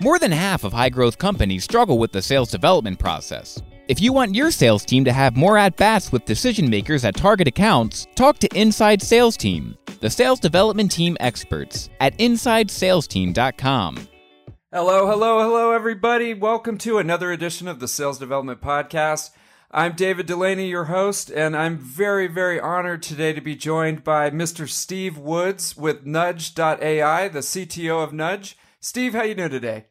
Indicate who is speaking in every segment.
Speaker 1: More than half of high growth companies struggle with the sales development process. If you want your sales team to have more at bats with decision makers at target accounts, talk to Inside Sales Team, the sales development team experts at InsideSalesTeam.com.
Speaker 2: Hello, hello, hello, everybody. Welcome to another edition of the Sales Development Podcast. I'm David Delaney, your host, and I'm very, very honored today to be joined by Mr. Steve Woods with Nudge.ai, the CTO of Nudge. Steve, how you doing today?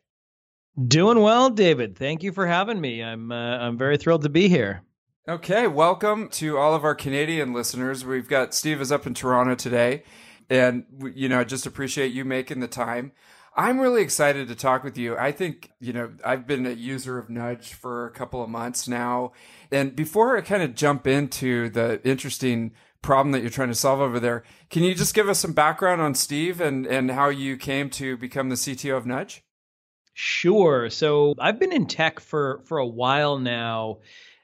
Speaker 3: Doing well, David. Thank you for having me. I'm uh, I'm very thrilled to be here.
Speaker 2: Okay, welcome to all of our Canadian listeners. We've got Steve is up in Toronto today, and you know, I just appreciate you making the time. I'm really excited to talk with you. I think, you know, I've been a user of Nudge for a couple of months now. And before I kind of jump into the interesting problem that you're trying to solve over there. Can you just give us some background on Steve and, and how you came to become the CTO of Nudge?
Speaker 3: Sure. So I've been in tech for for a while now.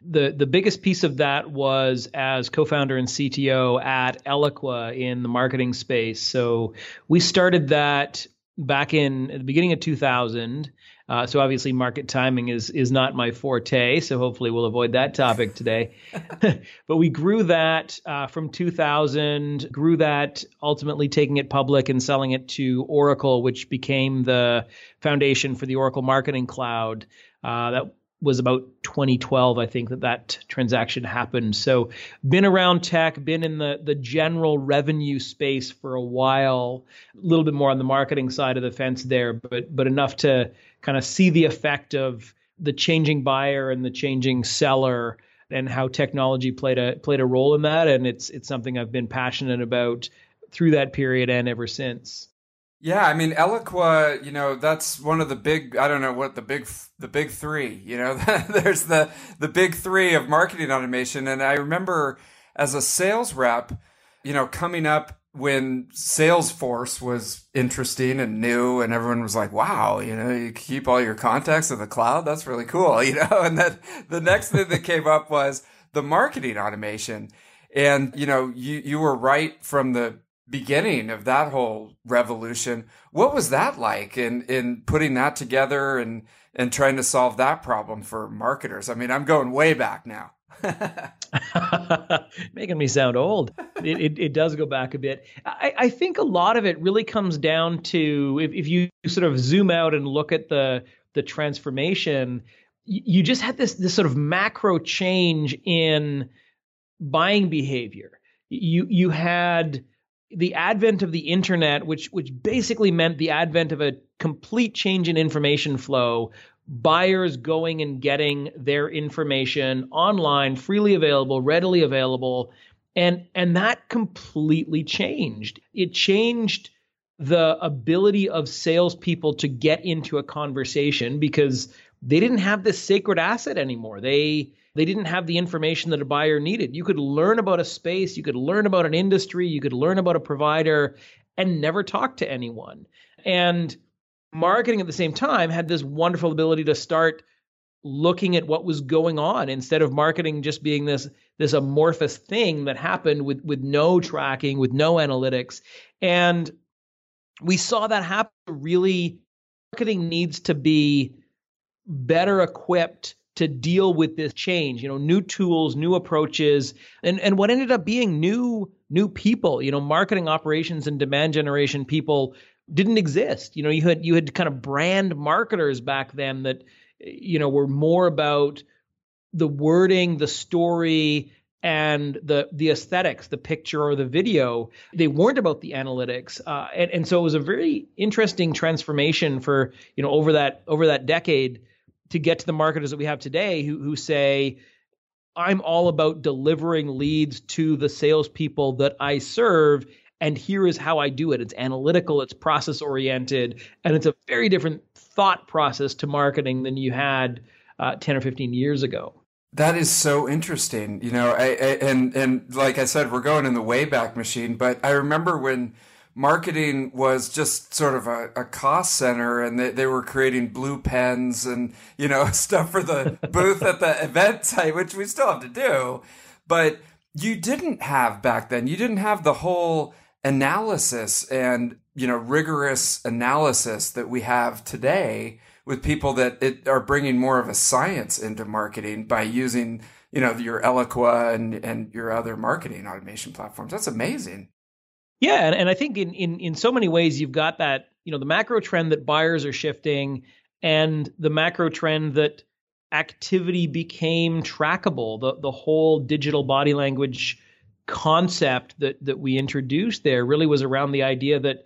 Speaker 3: The the biggest piece of that was as co-founder and CTO at Eloqua in the marketing space. So we started that back in the beginning of 2000 uh, so obviously, market timing is is not my forte. So hopefully, we'll avoid that topic today. but we grew that uh, from 2000, grew that ultimately taking it public and selling it to Oracle, which became the foundation for the Oracle Marketing Cloud. Uh, that was about 2012 i think that that transaction happened so been around tech been in the the general revenue space for a while a little bit more on the marketing side of the fence there but but enough to kind of see the effect of the changing buyer and the changing seller and how technology played a played a role in that and it's it's something I've been passionate about through that period and ever since.
Speaker 2: Yeah, I mean Eloqua, you know, that's one of the big I don't know what the big the big 3, you know. There's the the big 3 of marketing automation and I remember as a sales rep, you know, coming up when Salesforce was interesting and new and everyone was like, wow, you know, you keep all your contacts in the cloud. That's really cool, you know? And then the next thing that came up was the marketing automation. And, you know, you, you were right from the beginning of that whole revolution. What was that like in, in putting that together and, and trying to solve that problem for marketers? I mean, I'm going way back now.
Speaker 3: Making me sound old. It, it, it, does go back a bit. I, I, think a lot of it really comes down to if, if you sort of zoom out and look at the the transformation, you just had this this sort of macro change in buying behavior. You you had the advent of the internet, which which basically meant the advent of a complete change in information flow buyers going and getting their information online, freely available, readily available. And, and that completely changed. It changed the ability of salespeople to get into a conversation because they didn't have this sacred asset anymore. They they didn't have the information that a buyer needed. You could learn about a space, you could learn about an industry, you could learn about a provider and never talk to anyone. And marketing at the same time had this wonderful ability to start looking at what was going on instead of marketing just being this this amorphous thing that happened with with no tracking with no analytics. And we saw that happen. Really marketing needs to be better equipped to deal with this change you know new tools new approaches and and what ended up being new new people you know marketing operations and demand generation people didn't exist. You know, you had you had kind of brand marketers back then that you know were more about the wording, the story, and the the aesthetics, the picture or the video. They weren't about the analytics, uh, and and so it was a very interesting transformation for you know over that over that decade to get to the marketers that we have today who who say. I'm all about delivering leads to the salespeople that I serve, and here is how I do it. It's analytical, it's process oriented, and it's a very different thought process to marketing than you had uh, 10 or 15 years ago.
Speaker 2: That is so interesting. You know, I, I, and and like I said, we're going in the wayback machine. But I remember when marketing was just sort of a, a cost center, and they, they were creating blue pens and you know stuff for the booth at the event site, which we still have to do. But you didn't have back then. You didn't have the whole analysis and you know rigorous analysis that we have today with people that it, are bringing more of a science into marketing by using you know your Eloqua and and your other marketing automation platforms. That's amazing.
Speaker 3: Yeah, and, and I think in, in in so many ways you've got that you know the macro trend that buyers are shifting, and the macro trend that activity became trackable. The the whole digital body language concept that that we introduced there really was around the idea that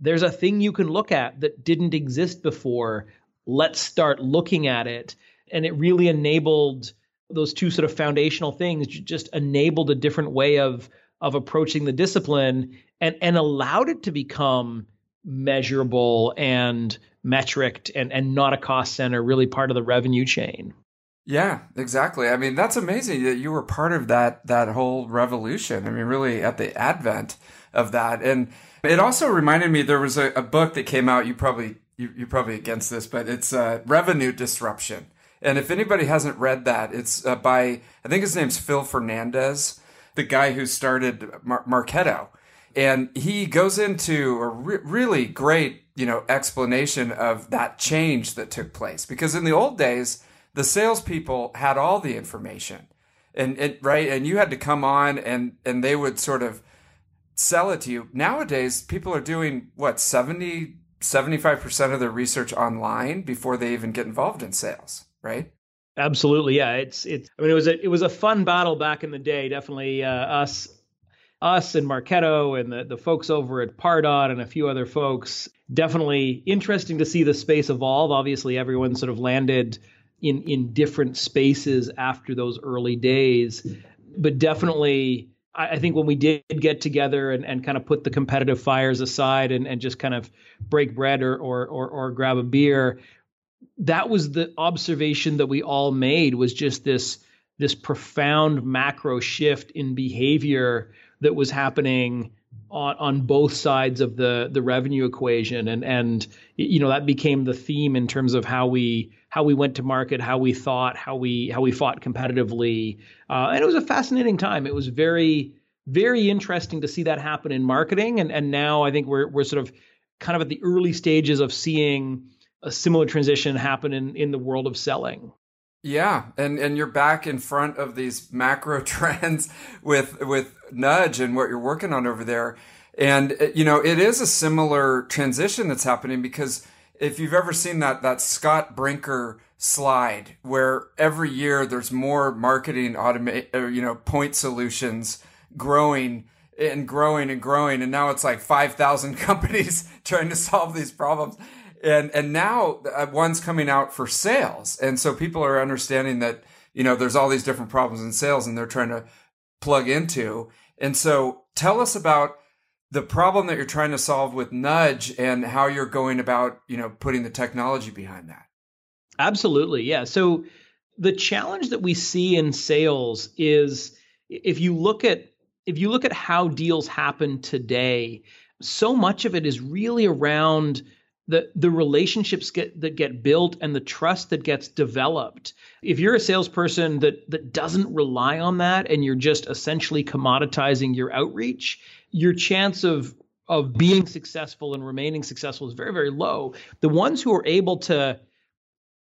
Speaker 3: there's a thing you can look at that didn't exist before. Let's start looking at it. And it really enabled those two sort of foundational things, just enabled a different way of of approaching the discipline and and allowed it to become measurable and metriced and and not a cost center, really part of the revenue chain.
Speaker 2: Yeah, exactly. I mean, that's amazing that you were part of that that whole revolution. I mean, really at the advent of that. And it also reminded me there was a, a book that came out. You probably you, you're probably against this, but it's uh, Revenue Disruption. And if anybody hasn't read that, it's uh, by I think his name's Phil Fernandez, the guy who started Mar- Marketo, and he goes into a re- really great you know explanation of that change that took place because in the old days the salespeople had all the information and it right and you had to come on and and they would sort of sell it to you nowadays people are doing what 70 75% of their research online before they even get involved in sales right
Speaker 3: absolutely yeah it's it's i mean it was a it was a fun battle back in the day definitely uh, us us and Marketo and the, the folks over at Pardot and a few other folks. Definitely interesting to see the space evolve. Obviously, everyone sort of landed in in different spaces after those early days. But definitely, I, I think when we did get together and, and kind of put the competitive fires aside and, and just kind of break bread or, or or or grab a beer, that was the observation that we all made was just this this profound macro shift in behavior that was happening on, on both sides of the the revenue equation. And and you know that became the theme in terms of how we how we went to market how we thought how we how we fought competitively. Uh, and it was a fascinating time. It was very very interesting to see that happen in marketing. And and now I think we're we're sort of kind of at the early stages of seeing a similar transition happen in in the world of selling
Speaker 2: yeah, and and you're back in front of these macro trends with with Nudge and what you're working on over there. And uh, you know, it is a similar transition that's happening because if you've ever seen that that Scott Brinker slide where every year there's more marketing automate or you know point solutions growing and growing and growing and now it's like 5000 companies trying to solve these problems and and now uh, one's coming out for sales. And so people are understanding that you know there's all these different problems in sales and they're trying to plug into. And so tell us about the problem that you're trying to solve with nudge and how you're going about you know putting the technology behind that.
Speaker 3: Absolutely. Yeah. So the challenge that we see in sales is if you look at if you look at how deals happen today so much of it is really around the the relationships get that get built and the trust that gets developed. If you're a salesperson that that doesn't rely on that and you're just essentially commoditizing your outreach, your chance of of being successful and remaining successful is very very low. The ones who are able to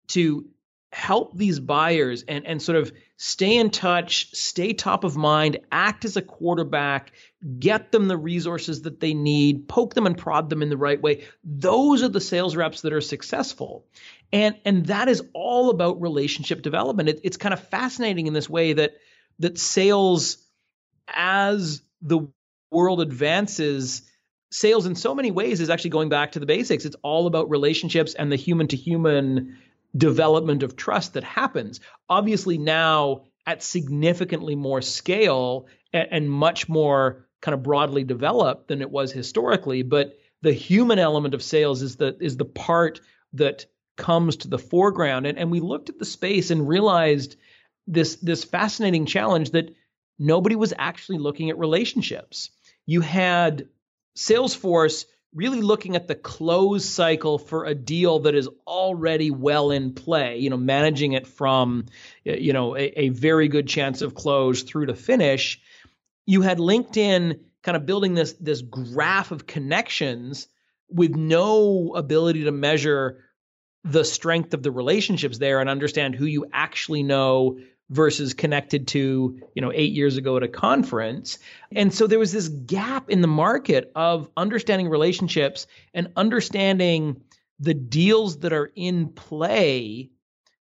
Speaker 3: to help these buyers and and sort of stay in touch, stay top of mind, act as a quarterback, get them the resources that they need, poke them and prod them in the right way. Those are the sales reps that are successful. And and that is all about relationship development. It, it's kind of fascinating in this way that that sales as the world advances sales in so many ways is actually going back to the basics. It's all about relationships and the human to human development of trust that happens. Obviously, now at significantly more scale and, and, much more kind of broadly developed than it was historically. But the human element of sales is the is the part that comes to the foreground. And, and we looked at the space and realized this this fascinating challenge that nobody was actually looking at relationships. You had Salesforce really looking at the close cycle for a deal that is already well in play, you know, managing it from, you know, a, a very good chance of close through to finish. You had LinkedIn kind of building this this graph of connections with no ability to measure the strength of the relationships there and understand who you actually know versus connected to you know 8 years ago at a conference and so there was this gap in the market of understanding relationships and understanding the deals that are in play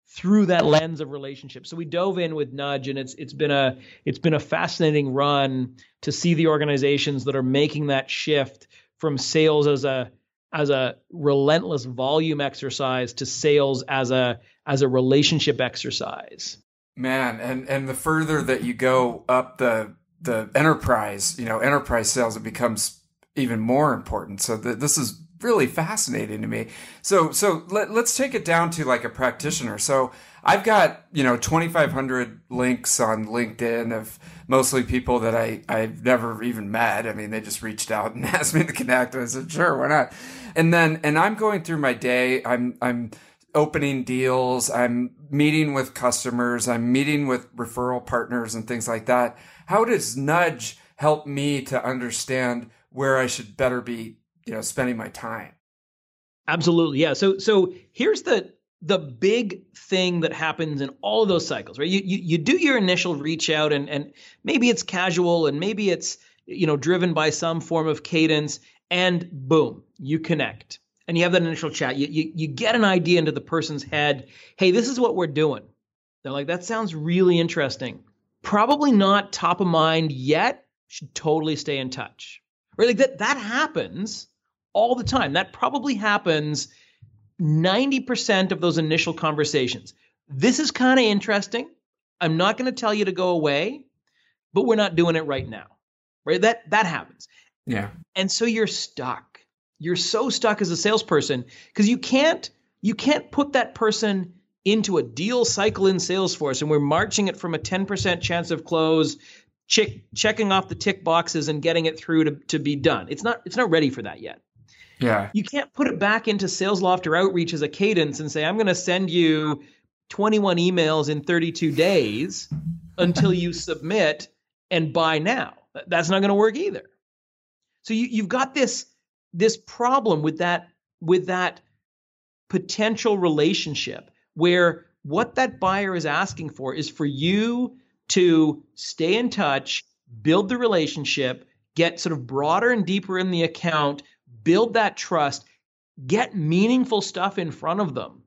Speaker 3: through that lens of relationship. So we dove in with Nudge, and it's it's been a it's been a fascinating run to see the organizations that are making that shift from sales as a as a relentless volume exercise to sales as a as a relationship exercise.
Speaker 2: Man, and and the further that you go up the the enterprise, you know, enterprise sales, it becomes even more important. So the, this is really fascinating to me. So so let, let's take it down to like a practitioner. So I've got you know 2,500 links on LinkedIn of mostly people that I I've never even met. I mean, they just reached out and asked me to connect. I said, sure, why not? And then and I'm going through my day. I'm I'm opening deals. I'm meeting with customers. I'm meeting with referral partners and things like that. How does Nudge help me to understand where I should better be you know spending my time
Speaker 3: absolutely yeah so so here's the the big thing that happens in all of those cycles right you you, you do your initial reach out and and maybe it's casual and maybe it's you know driven by some form of cadence and boom you connect and you have that initial chat you, you you get an idea into the person's head hey this is what we're doing they're like that sounds really interesting probably not top of mind yet should totally stay in touch right like that that happens all the time. That probably happens 90% of those initial conversations. This is kind of interesting. I'm not going to tell you to go away, but we're not doing it right now. Right? That that happens.
Speaker 2: Yeah.
Speaker 3: And so you're stuck. You're so stuck as a salesperson because you can't you can't put that person into a deal cycle in Salesforce and we're marching it from a 10% chance of close check, checking off the tick boxes and getting it through to, to be done. It's not it's not ready for that yet.
Speaker 2: Yeah.
Speaker 3: You can't put it back into Sales or Outreach as a cadence and say, I'm going to send you 21 emails in 32 days until you submit and buy now. That's not going to work either. So you, you've got this this problem with that with that potential relationship where what that buyer is asking for is for you to stay in touch, build the relationship, get sort of broader and deeper in the account build that trust, get meaningful stuff in front of them,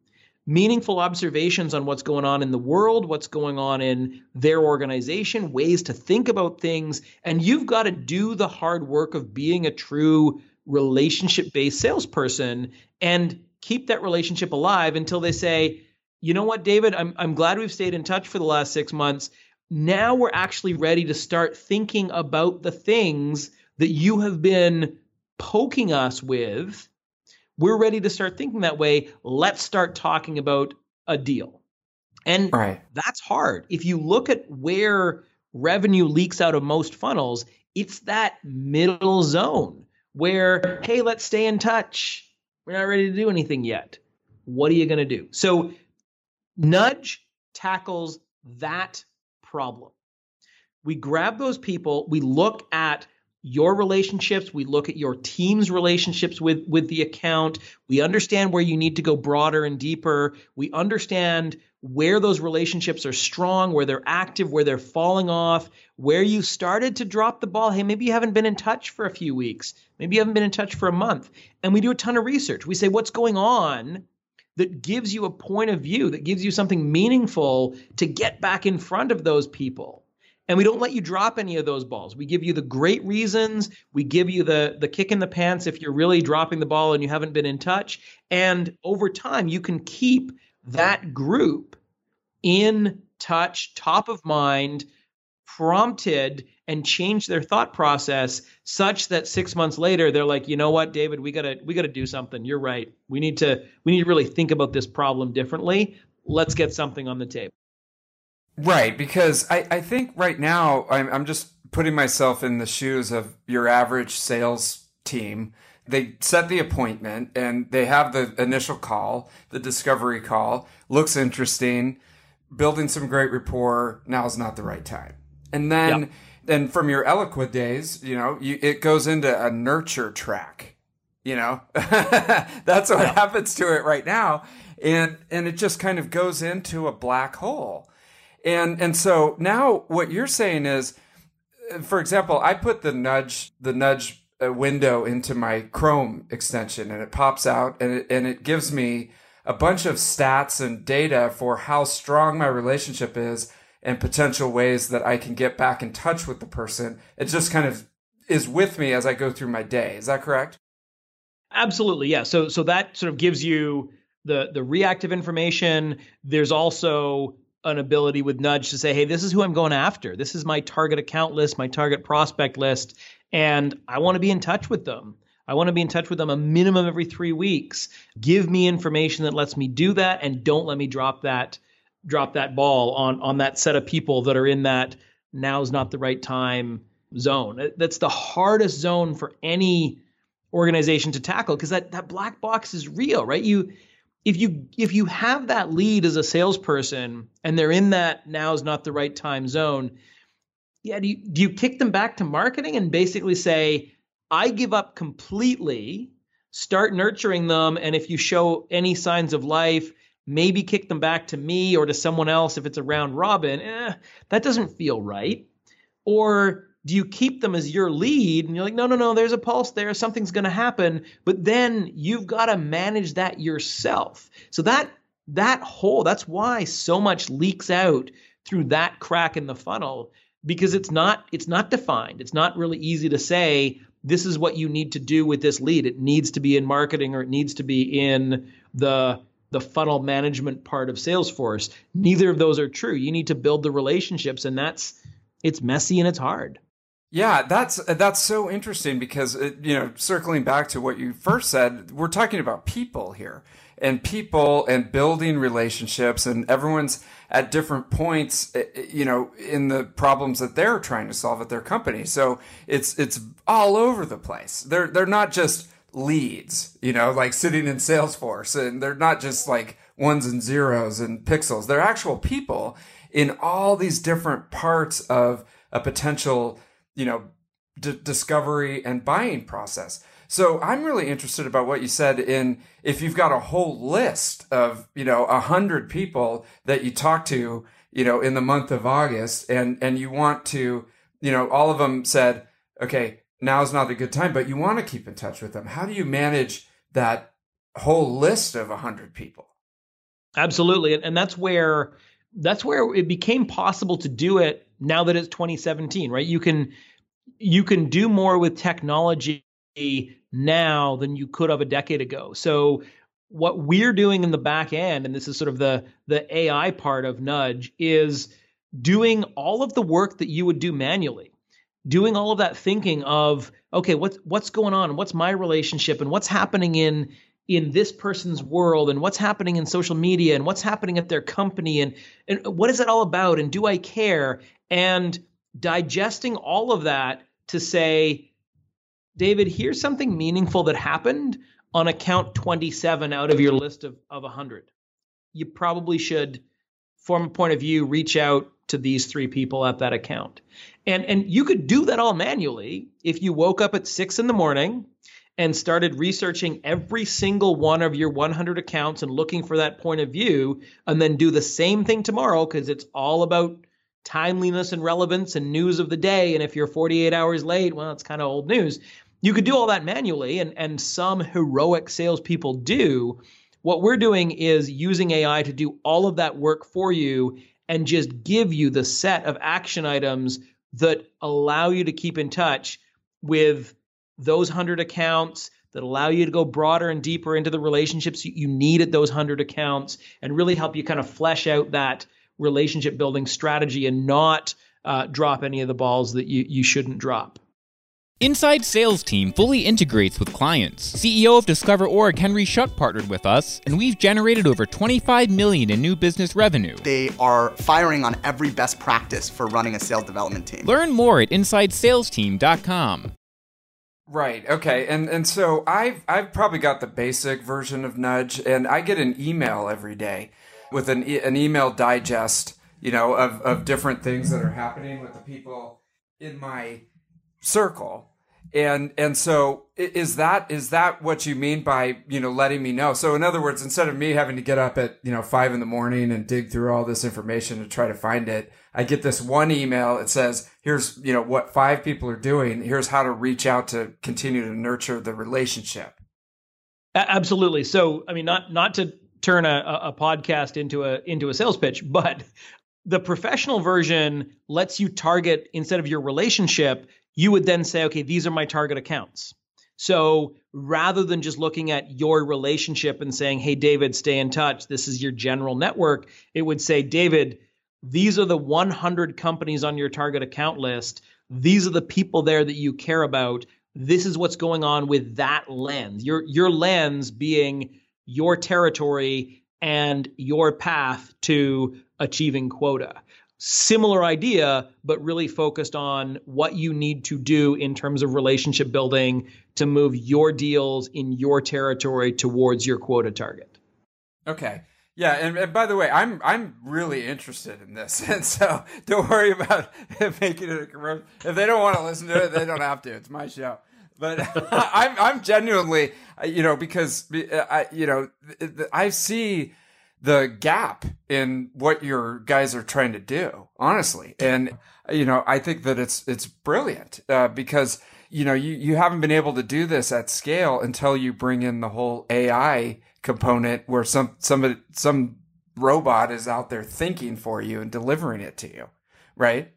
Speaker 3: meaningful observations on what's going on in the world, what's going on in their organization, ways to think about things. And you've got to do the hard work of being a true relationship based salesperson and keep that relationship alive until they say, you know what, David, I'm, I'm glad we've stayed in touch for the last six months. Now we're actually ready to start thinking about the things that you have been poking us with, we're ready to start thinking that way. Let's start talking about a deal. And right. that's hard. If you look at where revenue leaks out of most funnels, it's that middle zone where, hey, let's stay in touch. We're not ready to do anything yet. What are you going to do? So, nudge tackles that problem. We grab those people, we look at your relationships we look at your team's relationships with with the account. We understand where you need to go broader and deeper. We understand where those relationships are strong where they're active where they're falling off where you started to drop the ball. Hey maybe you haven't been in touch for a few weeks. Maybe you haven't been in touch for a month. And we do a ton of research. We say what's going on that gives you a point of view that gives you something meaningful to get back in front of those people and we don't let you drop any of those balls. We give you the great reasons. We give you the the kick in the pants if you're really dropping the ball and you haven't been in touch. And over time, you can keep that group in touch, top of mind, prompted, and change their thought process such that six months later they're like, you know what, David, we gotta we gotta do something. You're right. We need to we need to really think about this problem differently. Let's get something on the table.
Speaker 2: Right, because I, I think right now I'm, I'm just putting myself in the shoes of your average sales team. They set the appointment and they have the initial call, the discovery call, looks interesting, building some great rapport. Now is not the right time. And then, yep. And from your Eloqua days, you know, you, it goes into a nurture track. You know, that's what yeah. happens to it right now, and and it just kind of goes into a black hole. And and so now what you're saying is, for example, I put the nudge the nudge uh, window into my Chrome extension, and it pops out, and it, and it gives me a bunch of stats and data for how strong my relationship is and potential ways that I can get back in touch with the person. It just kind of is with me as I go through my day. Is that correct?
Speaker 3: Absolutely, yeah. So so that sort of gives you the the reactive information. There's also an ability with Nudge to say, hey, this is who I'm going after. This is my target account list, my target prospect list, and I want to be in touch with them. I want to be in touch with them a minimum every three weeks. Give me information that lets me do that, and don't let me drop that drop that ball on on that set of people that are in that now's not the right time zone. That's the hardest zone for any organization to tackle because that that black box is real, right? You if you if you have that lead as a salesperson and they're in that now is not the right time zone, yeah, do you, do you kick them back to marketing and basically say, I give up completely, start nurturing them, and if you show any signs of life, maybe kick them back to me or to someone else if it's a round robin. Eh, that doesn't feel right. Or do you keep them as your lead? And you're like no no no there's a pulse there. Something's going to happen. But then you've got to manage that yourself. So that that hole that's why so much leaks out through that crack in the funnel because it's not it's not defined. It's not really easy to say this is what you need to do with this lead. It needs to be in marketing or it needs to be in the the funnel management part of salesforce. Neither of those are true. You need to build the relationships and that's it's messy and it's hard
Speaker 2: yeah, that's uh, that's so interesting because it, you know, circling back to what you first said, we're talking about people here and people and building relationships and everyone's at different points eh, you know in the problems that they're trying to solve at their company. So it's it's all over the place. They're they're not just leads, you know, like sitting in Salesforce and they're not just like ones and zeros and pixels. They're actual people in all these different parts of a potential you know, d- discovery and buying process. So I'm really interested about what you said in if you've got a whole list of, you know, a hundred people that you talk to, you know, in the month of August and, and you want to, you know, all of them said, okay, now's not a good time, but you want to keep in touch with them. How do you manage that whole list of a hundred people?
Speaker 3: Absolutely. And that's where, that's where it became possible to do it now that it's 2017, right? You can you can do more with technology now than you could have a decade ago. So what we're doing in the back end and this is sort of the the AI part of nudge is doing all of the work that you would do manually. Doing all of that thinking of okay, what's what's going on? What's my relationship and what's happening in in this person's world and what's happening in social media and what's happening at their company and, and what is it all about and do I care? And digesting all of that to say, David, here's something meaningful that happened on account 27 out of your list of, of 100. You probably should, from a point of view, reach out to these three people at that account. And, and you could do that all manually if you woke up at six in the morning and started researching every single one of your 100 accounts and looking for that point of view, and then do the same thing tomorrow because it's all about timeliness and relevance and news of the day. And if you're 48 hours late, well, it's kind of old news. You could do all that manually, and, and some heroic salespeople do. What we're doing is using AI to do all of that work for you and just give you the set of action items that allow you to keep in touch with those 100 accounts that allow you to go broader and deeper into the relationships you need at those 100 accounts and really help you kind of flesh out that relationship building strategy and not uh, drop any of the balls that you, you shouldn't drop.
Speaker 1: Inside Sales Team fully integrates with clients. CEO of DiscoverOrg, Henry Schuck, partnered with us, and we've generated over 25 million in new business revenue.
Speaker 4: They are firing on every best practice for running a sales development team.
Speaker 1: Learn more at InsideSalesTeam.com.
Speaker 2: Right. Okay. And and so I've I've probably got the basic version of Nudge, and I get an email every day with an, e- an email digest, you know, of, of different things that are happening with the people in my circle and and so is that is that what you mean by you know letting me know so in other words instead of me having to get up at you know five in the morning and dig through all this information to try to find it i get this one email. It says here's you know what five people are doing. Here's how to reach out to continue to nurture the relationship.
Speaker 3: Absolutely. So i mean not not to turn a, a podcast into a into a sales pitch but the professional version lets you target instead of your relationship you would then say, okay, these are my target accounts. So rather than just looking at your relationship and saying, hey, David, stay in touch, this is your general network, it would say, David, these are the 100 companies on your target account list. These are the people there that you care about. This is what's going on with that lens. Your your lens being your territory and your path to achieving quota similar idea, but really focused on what you need to do in terms of relationship building to move your deals in your territory towards your quota target.
Speaker 2: Okay. Yeah, and, and, by the way, I'm I'm really interested in this, and so don't worry about making it a commercial. If they don't want to listen to it, they don't have to. It's my show. But I'm I'm genuinely, you know, because I you know I see the gap in what your guys are trying to do, honestly. And, you know, I think that it's, it's brilliant, uh, because, you know, you, you haven't been able to do this at scale until you bring in the whole AI component where some, some, some robot is out there thinking for you and delivering it to you. Right.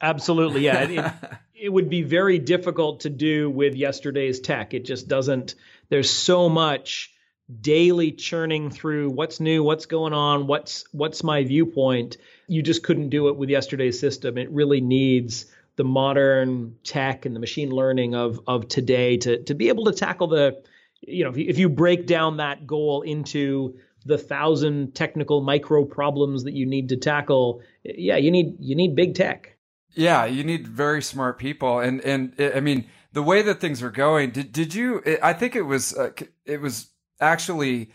Speaker 3: Absolutely. Yeah. it, it would be very difficult to do with yesterday's tech. It just doesn't, there's so much, daily churning through what's new, what's going on, what's what's my viewpoint. You just couldn't do it with yesterday's system. It really needs the modern tech and the machine learning of of today to to be able to tackle the you know if you, if you break down that goal into the thousand technical micro problems that you need to tackle yeah you need you need big tech
Speaker 2: yeah you need very smart people and and i mean the way that things are going did did you i think it was uh, it was actually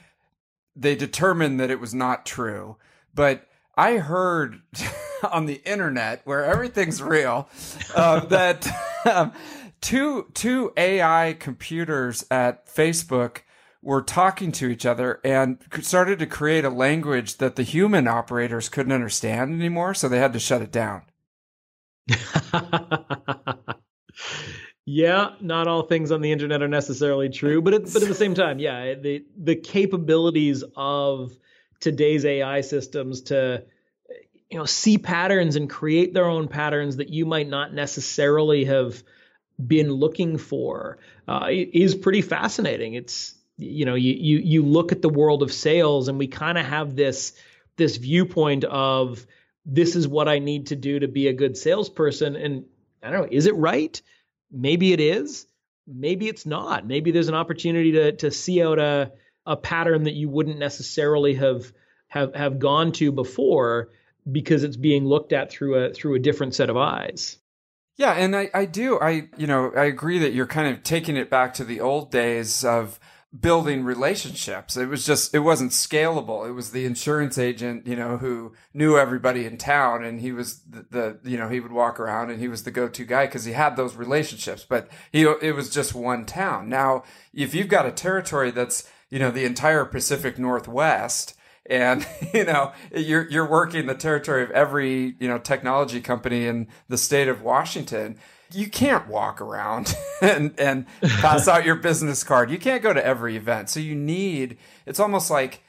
Speaker 2: they determined that it was not true. But I heard on the internet where everything's real uh, that um, two two AI computers at Facebook were talking to each other and started to create a language that the human operators couldn't understand anymore, so they had to shut it down.
Speaker 3: Yeah, not all things on the internet are necessarily true, but at, but at the same time, yeah, eh, the the capabilities of today's AI systems to eh, you know see patterns and create their own patterns that you might not necessarily have been looking for uh, is pretty fascinating. It's you know you you you look at the world of sales and we kind of have this this viewpoint of this is what I need to do to be a good salesperson, and I don't know, is it right? maybe it is, maybe it's not. Maybe there's an opportunity to to see out a a pattern that you wouldn't necessarily have have have gone to before because it's being looked at through a through a different set of eyes.
Speaker 2: Yeah, and I, I do I you know I agree that you're kind of taking it back to the old days of building relationships. It was just, it wasn't scalable. It was the insurance agent, you know, who knew everybody in town and he was the, the you know, he would walk around and he was the go-to guy because he had those relationships, but he, it was just one town. Now, if you've got a territory that's, you know, the entire Pacific Northwest, and you know you're you're working the territory of every you know technology company in the state of Washington you can't walk around and and pass out your business card. You can't go to every event. So you need it's almost like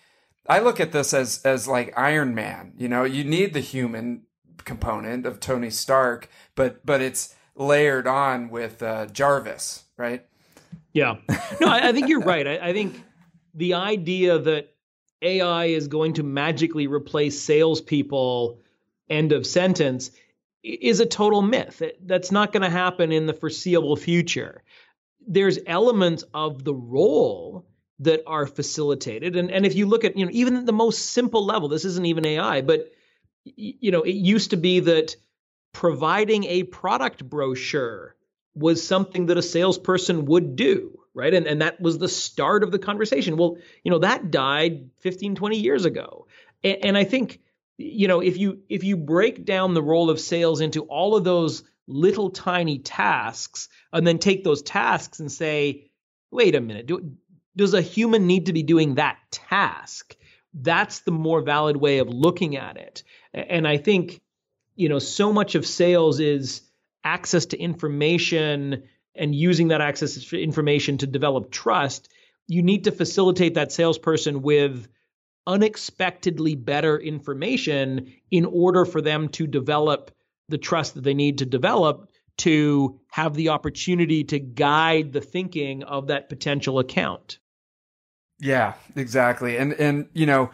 Speaker 2: I look at this as as like Iron Man, you know, you need the human component of Tony Stark, but but it's layered on with uh, Jarvis, right?
Speaker 3: Yeah. No, I, I think you're right. I, I think the idea that AI is going to magically replace salespeople, end of sentence, is a total myth. That's not going to happen in the foreseeable future. There's elements of the role that are facilitated. And, and if you look at, you know, even the most simple level, this isn't even AI, but, you know, it used to be that providing a product brochure was something that a salesperson would do, right? And, and that was the start of the conversation. Well, you know, that died 15, 20 years ago. and, and I think, you know if you if you break down the role of sales into all of those little tiny tasks and then take those tasks and say, wait a minute, do, does a human need to be doing that task? That's the more valid way of looking at it. And I think, you know, so much of sales is access to information and using that access to information to develop trust. You need to facilitate that salesperson with unexpectedly better information in order for them to develop the trust that they need to develop to have the opportunity to guide the thinking of that potential account.
Speaker 2: Yeah, exactly. And and you know,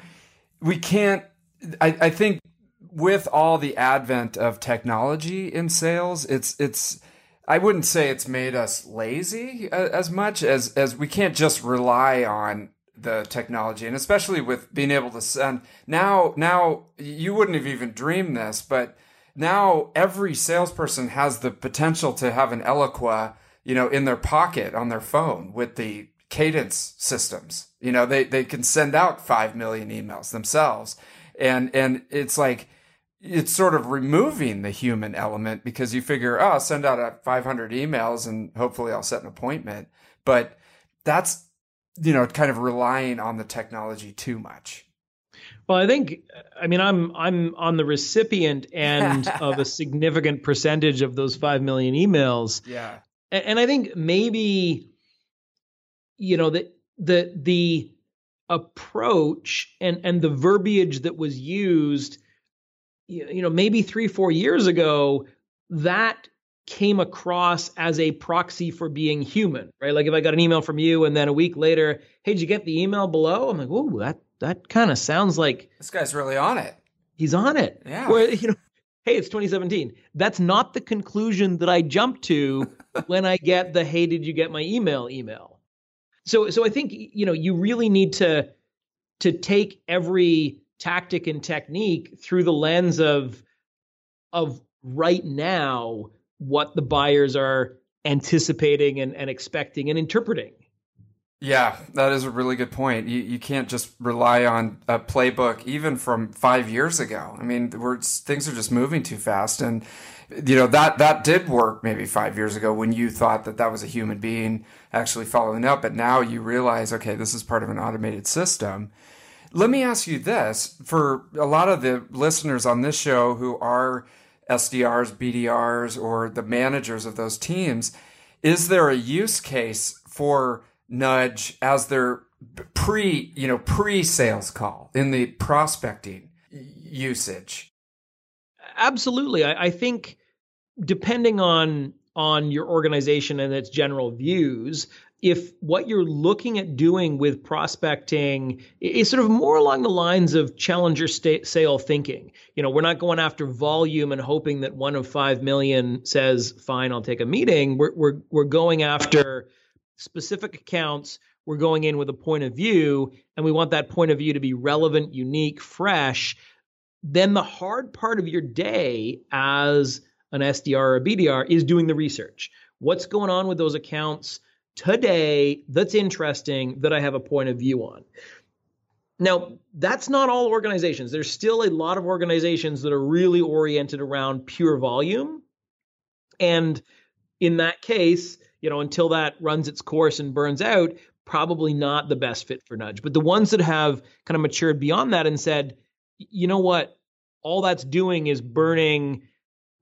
Speaker 2: we can't I, I think with all the advent of technology in sales, it's it's I wouldn't say it's made us lazy uh, as much as as we can't just rely on the technology and especially with being able to send now now you wouldn't have even dreamed this but now every salesperson has the potential to have an Eloqua, you know, in their pocket on their phone with the cadence systems. You know, they, they can send out 5 million emails themselves. And, and it's like, it's sort of removing the human element because you figure, oh, I'll send out 500 emails and hopefully I'll set an appointment. But that's, you know, kind of relying on the technology too much.
Speaker 3: Well, I think I mean I'm I'm on the recipient end of a significant percentage of those five million emails.
Speaker 2: Yeah.
Speaker 3: And, and I think maybe you know the the the approach and and the verbiage that was used you know maybe 3 4 years ago that came across as a proxy for being human right like if i got an email from you and then a week later hey did you get the email below i'm like oh that that kind of sounds like
Speaker 2: this guy's really on it.
Speaker 3: He's on it.
Speaker 2: Yeah.
Speaker 3: Where you know, hey, it's 2017. That's not the conclusion that I jump to when I get the hey, did you get my email email. So so I think you know you really need to to take every tactic and technique through the lens of of right now what the buyers are anticipating and, and expecting and interpreting.
Speaker 2: Yeah, that is a really good point. You you can't just rely on a playbook even from five years ago. I mean, we're, things are just moving too fast, and you know that that did work maybe five years ago when you thought that that was a human being actually following up, but now you realize, okay, this is part of an automated system. Let me ask you this: for a lot of the listeners on this show who are SDRs, BDRs, or the managers of those teams, is there a use case for nudge as their pre, you know, pre-sales call in the prospecting usage?
Speaker 3: Absolutely. I, I think depending on on your organization and its general views, if what you're looking at doing with prospecting is sort of more along the lines of challenger sale thinking, you know, we're not going after volume and hoping that one of five million says, "Fine, I'll take a meeting." We're we're we're going after specific accounts, we're going in with a point of view, and we want that point of view to be relevant, unique, fresh. Then the hard part of your day as an SDR or a BDR is doing the research. What's going on with those accounts today that's interesting that I have a point of view on? Now, that's not all organizations. There's still a lot of organizations that are really oriented around pure volume. And in that case, you know, until that runs its course and burns out, probably not the best fit for Nudge. But the ones that have kind of matured beyond that and said, you know what, all that's doing is burning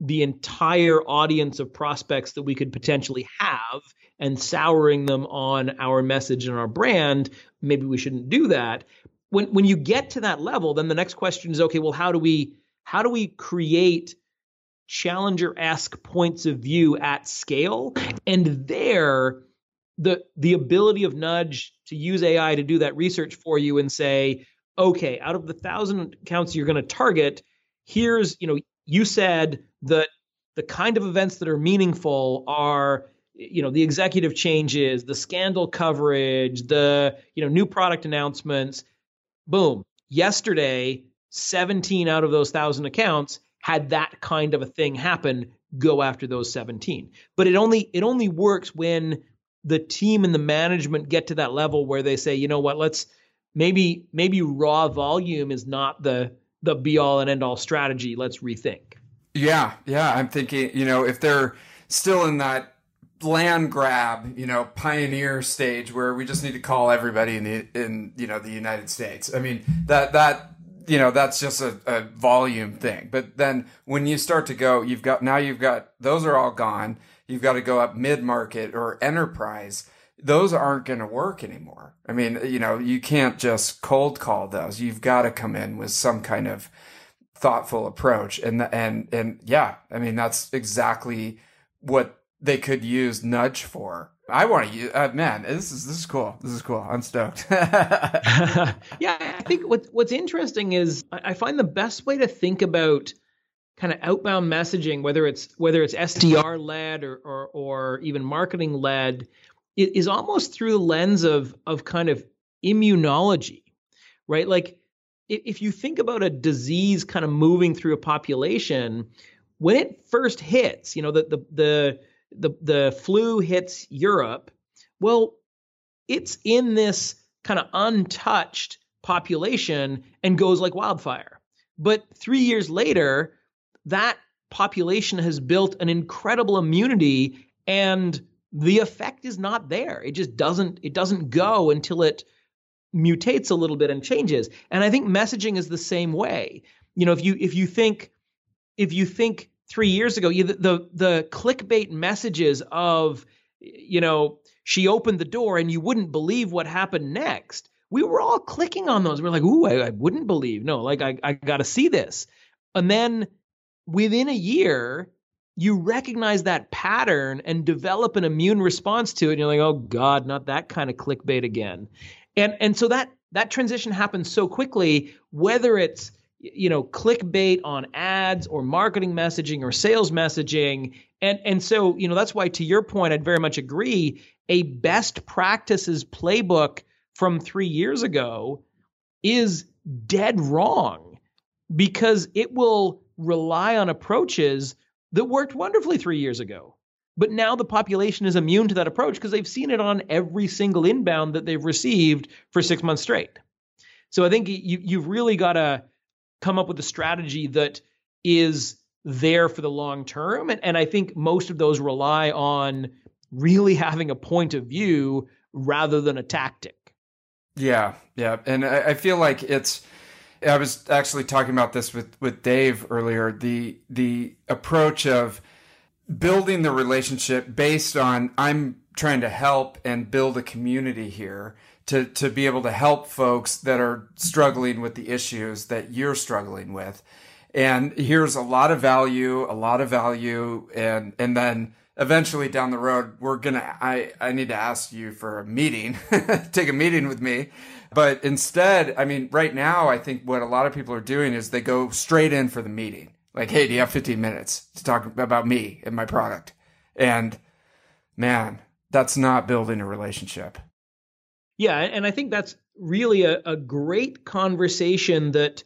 Speaker 3: the entire audience of prospects that we could potentially have and souring them on our message and our brand, maybe we shouldn't do that. When when you get to that level, then the next question is okay, well how do we how do we create challenger esque points of view at scale. And there, the the ability of Nudge to use AI to do that research for you and say, okay, out of the thousand accounts you're going to target, here's you know you said that the kind of events that are meaningful are you know the executive changes the scandal coverage the you know new product announcements boom yesterday 17 out of those 1000 accounts had that kind of a thing happen, go after those 17. But it only it only works when the team and the management get to that level where they say, you know what, let's maybe maybe raw volume is not the the be all and end all strategy. Let's rethink.
Speaker 2: Yeah, yeah. I'm thinking, you know, if they're still in that land grab, you know, pioneer stage where we just need to call everybody in the in you know the United States. I mean that that you know that's just a, a volume thing. But then when you start to go, you've got now you've got those are all gone. You've got to go up mid market or enterprise. Those aren't going to work anymore. I mean, you know, you can't just cold call those. You've got to come in with some kind of thoughtful approach. And and and yeah, I mean that's exactly what they could use nudge for. I want to use uh, man. This is this is cool. This is cool. I'm stoked.
Speaker 3: yeah, I think what what's interesting is I find the best way to think about kind of outbound messaging, whether it's whether it's SDR led or, or or even marketing led, is almost through the lens of of kind of immunology, right? Like if you think about a disease kind of moving through a population, when it first hits, you know, the the the the, the flu hits Europe, well, it's in this kind of untouched population and goes like wildfire. But three years later, that population has built an incredible immunity and the effect is not there. It just doesn't it doesn't go until it mutates a little bit and changes. And I think messaging is the same way. You know, if you if you think if you think three years ago, you, the, the the clickbait messages of you know she opened the door and you wouldn't believe what happened next. We were all clicking on those. We are like, ooh, I, I wouldn't believe. No, like I I got to see this. And then within a year, you recognize that pattern and develop an immune response to it. And you're like, oh God, not that kind of clickbait again and and so that that transition happens so quickly whether it's you know clickbait on ads or marketing messaging or sales messaging. And and so you know that's why to your point I'd very much agree a best practices playbook from 3 years ago is dead wrong because it will rely on approaches that worked wonderfully 3 years ago but now the population is immune to that approach because they've seen it on every single inbound that they've received for six months straight. So I think you, you've really got to come up with a strategy that is there for the long term. And, and I think most of those rely on really having a point of view rather than a tactic.
Speaker 2: Yeah, yeah. And I, I feel like it's I was actually talking about this with, with Dave earlier. The the approach of building the relationship based on I'm trying to help and build a community here to to be able to help folks that are struggling with the issues that you're struggling with. And here's a lot of value, a lot of value and and then eventually down the road we're going to I I need to ask you for a meeting, take a meeting with me. But instead, I mean right now I think what a lot of people are doing is they go straight in for the meeting like, hey, do you have 15 minutes to talk about me and my product? And man, that's not building a relationship.
Speaker 3: Yeah, and I think that's really a, a great conversation that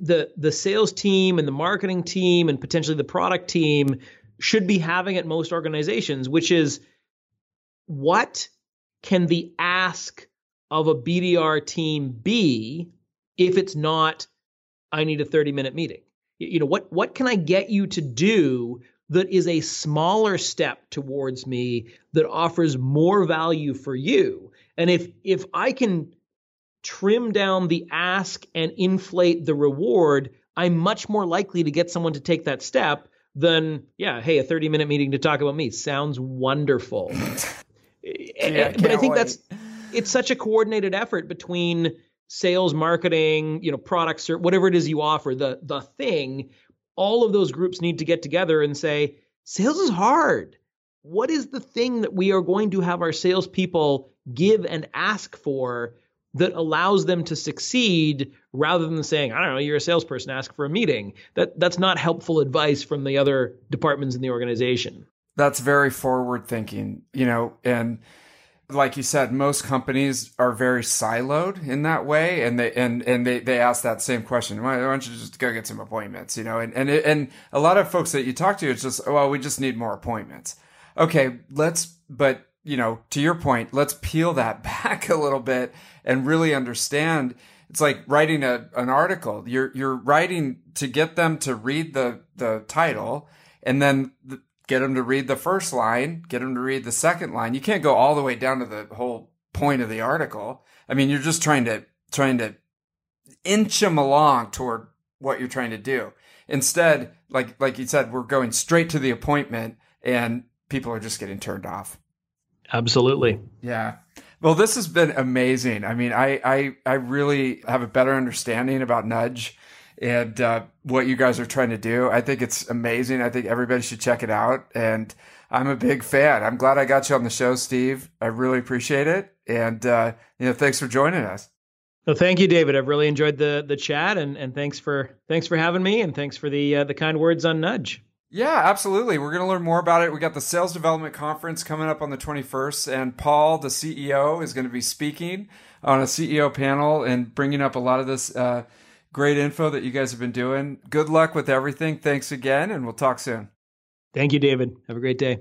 Speaker 3: the the sales team and the marketing team and potentially the product team should be having at most organizations, which is what can the ask of a BDR team be if it's not I need a 30 minute meeting? You know what what can i get you to do that is a smaller step towards me that offers more value for you? And if if i can trim down the ask and inflate the reward i'm much more likely to get someone to take that step than yeah hey a 30 minute meeting to talk about me. Sounds wonderful. Eh, yeah, eh, but i think wait. that's it's such a coordinated effort between sales, marketing, you know, products or whatever it is you offer, the the thing, all of those groups need to get together and say, sales is hard. What is the thing that we are going to have our salespeople give and ask for that allows them to succeed rather than saying, I don't know, you're a salesperson, ask for a meeting. That that's not helpful advice from the other departments in the organization.
Speaker 2: That's very forward thinking, you know, and like you said, most companies are very siloed in that way, and they and and they they ask that same question. Why, don't you just go get some appointments? You know, and and it, and a lot of folks that you talk to, it's just well, we just need more appointments. Okay, let's. But you know, to your point, let's peel that back a little bit and really understand it's like writing a, an article. You're you're writing to get them to read the the title, and then the, get them to read the first line, get them to read the second line. You can't go all the way down to the whole point of the article. I mean, you're just trying to trying to inch them along toward what you're trying to do. Instead, like like you said, we're going straight to the appointment, and people are just getting turned off.
Speaker 3: Absolutely.
Speaker 2: Yeah. Well, this has been amazing. I mean, I I, I really have a better understanding about Nudge and uh, what you guys are trying to do. I think it's amazing. I think everybody should check it out. And I'm a big fan. I'm glad I got you on the show, Steve. I really appreciate it. And uh, you know, thanks for joining us.
Speaker 3: Well, thank you, David. I've really enjoyed the the chat, and and thanks for thanks for having me, and thanks for the uh, the kind words on Nudge.
Speaker 2: Yeah, absolutely. We're going to learn more about it. We got the Sales Development Conference coming up on the 21st, and Paul, the CEO, is going to be speaking on a CEO panel and bringing up a lot of this uh, great info that you guys have been doing. Good luck with everything. Thanks again, and we'll talk soon.
Speaker 3: Thank you, David. Have a great day.